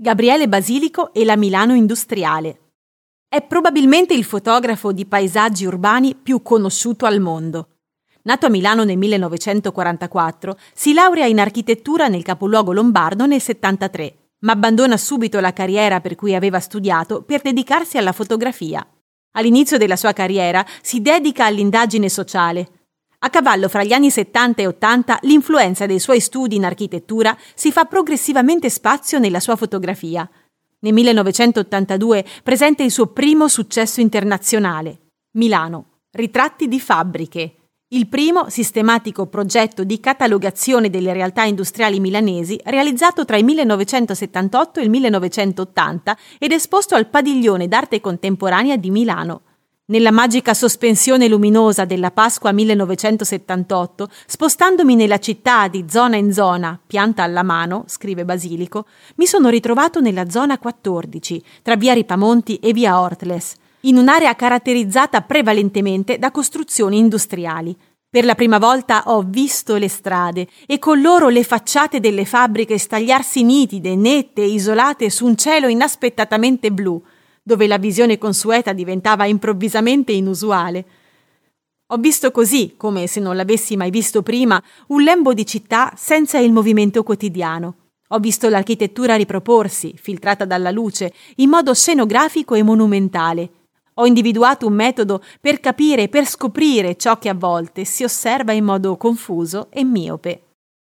Gabriele Basilico e la Milano industriale. È probabilmente il fotografo di paesaggi urbani più conosciuto al mondo. Nato a Milano nel 1944, si laurea in architettura nel capoluogo lombardo nel 1973, ma abbandona subito la carriera per cui aveva studiato per dedicarsi alla fotografia. All'inizio della sua carriera si dedica all'indagine sociale, a cavallo fra gli anni 70 e 80 l'influenza dei suoi studi in architettura si fa progressivamente spazio nella sua fotografia. Nel 1982 presenta il suo primo successo internazionale, Milano, Ritratti di fabbriche, il primo sistematico progetto di catalogazione delle realtà industriali milanesi realizzato tra il 1978 e il 1980 ed esposto al Padiglione d'arte contemporanea di Milano. Nella magica sospensione luminosa della Pasqua 1978, spostandomi nella città di zona in zona, pianta alla mano, scrive Basilico, mi sono ritrovato nella zona 14, tra via Ripamonti e via Ortles, in un'area caratterizzata prevalentemente da costruzioni industriali. Per la prima volta ho visto le strade e con loro le facciate delle fabbriche stagliarsi nitide, nette e isolate su un cielo inaspettatamente blu, dove la visione consueta diventava improvvisamente inusuale. Ho visto così, come se non l'avessi mai visto prima, un lembo di città senza il movimento quotidiano. Ho visto l'architettura riproporsi, filtrata dalla luce, in modo scenografico e monumentale. Ho individuato un metodo per capire per scoprire ciò che a volte si osserva in modo confuso e miope.